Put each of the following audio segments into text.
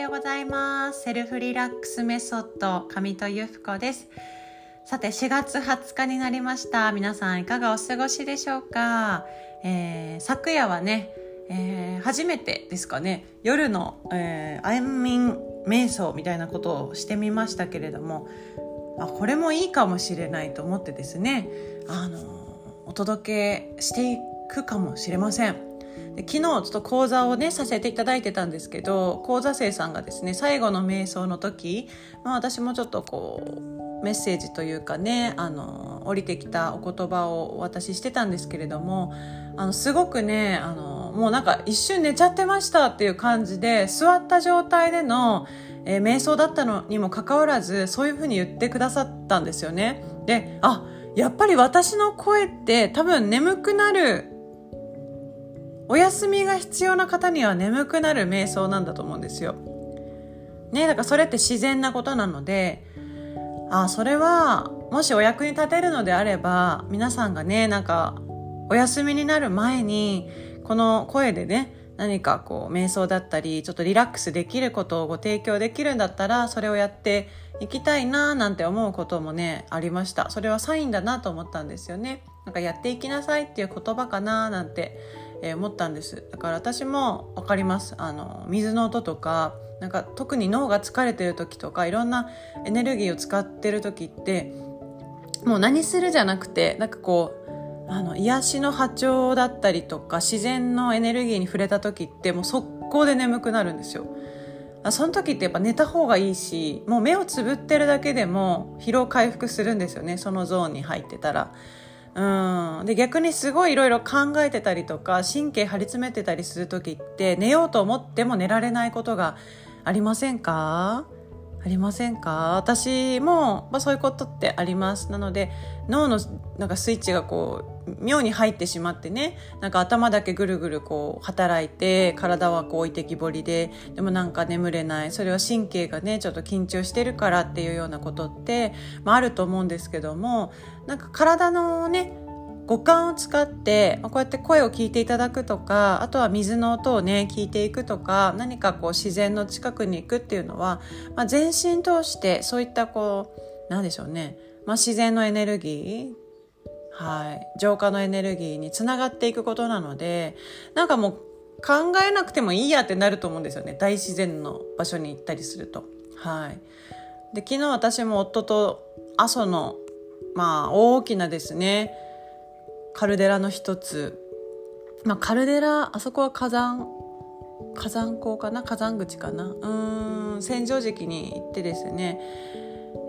ようございます。セルフリラックスメソッド上戸由布子です。さて4月20日になりました。皆さんいかがお過ごしでしょうか、えー、昨夜はね、えー、初めてですかね。夜の、えー、安眠瞑想みたいなことをしてみましたけれどもあこれもいいかもしれないと思ってですねあのお届けしていくかもしれません。で昨日ちょっと講座をねさせていただいてたんですけど講座生さんがですね最後の瞑想の時、まあ、私もちょっとこうメッセージというかねあの降りてきたお言葉をお渡ししてたんですけれどもあのすごくねあのもうなんか一瞬寝ちゃってましたっていう感じで座った状態での、えー、瞑想だったのにもかかわらずそういうふうに言ってくださったんですよね。であやっぱり私の声って多分眠くなるお休みが必要な方には眠くなる瞑想なんだと思うんですよ。ねだからそれって自然なことなので、あそれはもしお役に立てるのであれば、皆さんがね、なんかお休みになる前に、この声でね、何かこう瞑想だったり、ちょっとリラックスできることをご提供できるんだったら、それをやっていきたいななんて思うこともね、ありました。それはサインだなと思ったんですよね。なんかやっていきなさいっていう言葉かななんてえー、思ったんです。だから私も分かります。あの水の音とかなんか特に脳が疲れてる時とかいろんなエネルギーを使ってる時ってもう何するじゃなくてなんかこうあの癒しの波長だったりとか自然のエネルギーに触れた時ってもう速攻で眠くなるんですよ。その時ってやっぱ寝た方がいいしもう目をつぶってるだけでも疲労回復するんですよね。そのゾーンに入ってたら。うん、で逆にすごいいろいろ考えてたりとか神経張り詰めてたりする時って寝ようと思っても寝られないことがありませんか？ありませんか？私も、まあ、そういうことってあります。なので脳のなんかスイッチがこう妙に入ってしまってねなんか頭だけぐるぐるこう働いて体はこう置いてきぼりででもなんか眠れない。それは神経がねちょっと緊張してるからっていうようなことって、まあ、あると思うんですけどもなんか体のね五感を使ってこうやって声を聞いていただくとかあとは水の音をね聞いていくとか何かこう自然の近くに行くっていうのは、まあ、全身通してそういったこうなんでしょうね、まあ、自然のエネルギーはい、浄化のエネルギーにつながっていくことなのでなんかもう考えなくてもいいやってなると思うんですよね大自然の場所に行ったりすると。はい、で昨日私も夫と阿蘇のまあ大きなですねカルデラの一つ、まあ、カルデラあそこは火山火山口かな？火山口かな？うん千畳敷に行ってですね、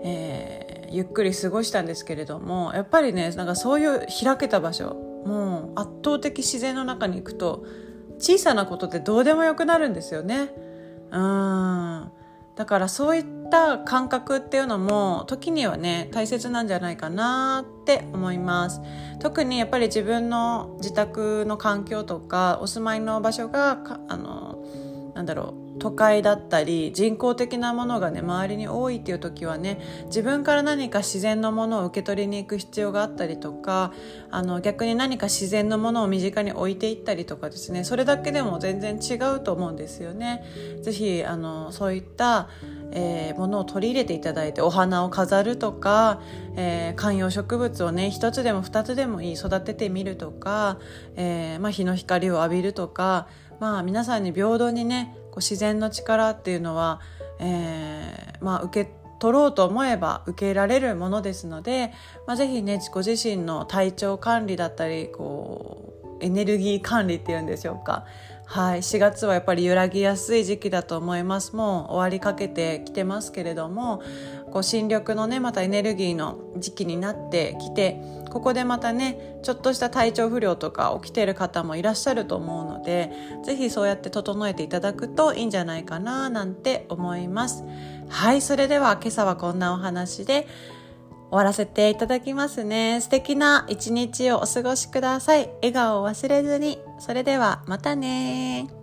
えー、ゆっくり過ごしたんですけれどもやっぱりねなんかそういう開けた場所もう圧倒的自然の中に行くと小さなことってどうでもよくなるんですよね。うん。だからそういった感覚っていうのも時にはね大切なんじゃないかなって思います。特にやっぱり自分の自宅の環境とかお住まいの場所があのなんだろう都会だったり人工的なものがね周りに多いっていう時はね自分から何か自然のものを受け取りに行く必要があったりとかあの逆に何か自然のものを身近に置いていったりとかですねそれだけでも全然違うと思うんですよね。ぜひあのそういったえー、ものを取り入れていただいてお花を飾るとか、えー、観葉植物をね一つでも二つでもいい育ててみるとか、えーまあ、日の光を浴びるとか、まあ、皆さんに平等にねこう自然の力っていうのは、えーまあ、受け取ろうと思えば受けられるものですので、まあ、ぜひねご自身の体調管理だったりこうエネルギー管理っていうんでしょうか。はい、4月はやっぱり揺らぎやすい時期だと思います。もう終わりかけてきてますけれどもこう新緑のねまたエネルギーの時期になってきてここでまたねちょっとした体調不良とか起きてる方もいらっしゃると思うので是非そうやって整えていただくといいんじゃないかななんて思いますはいそれでは今朝はこんなお話で終わらせていただきますね。素敵な一日をお過ごしください。笑顔を忘れずに。それではまたね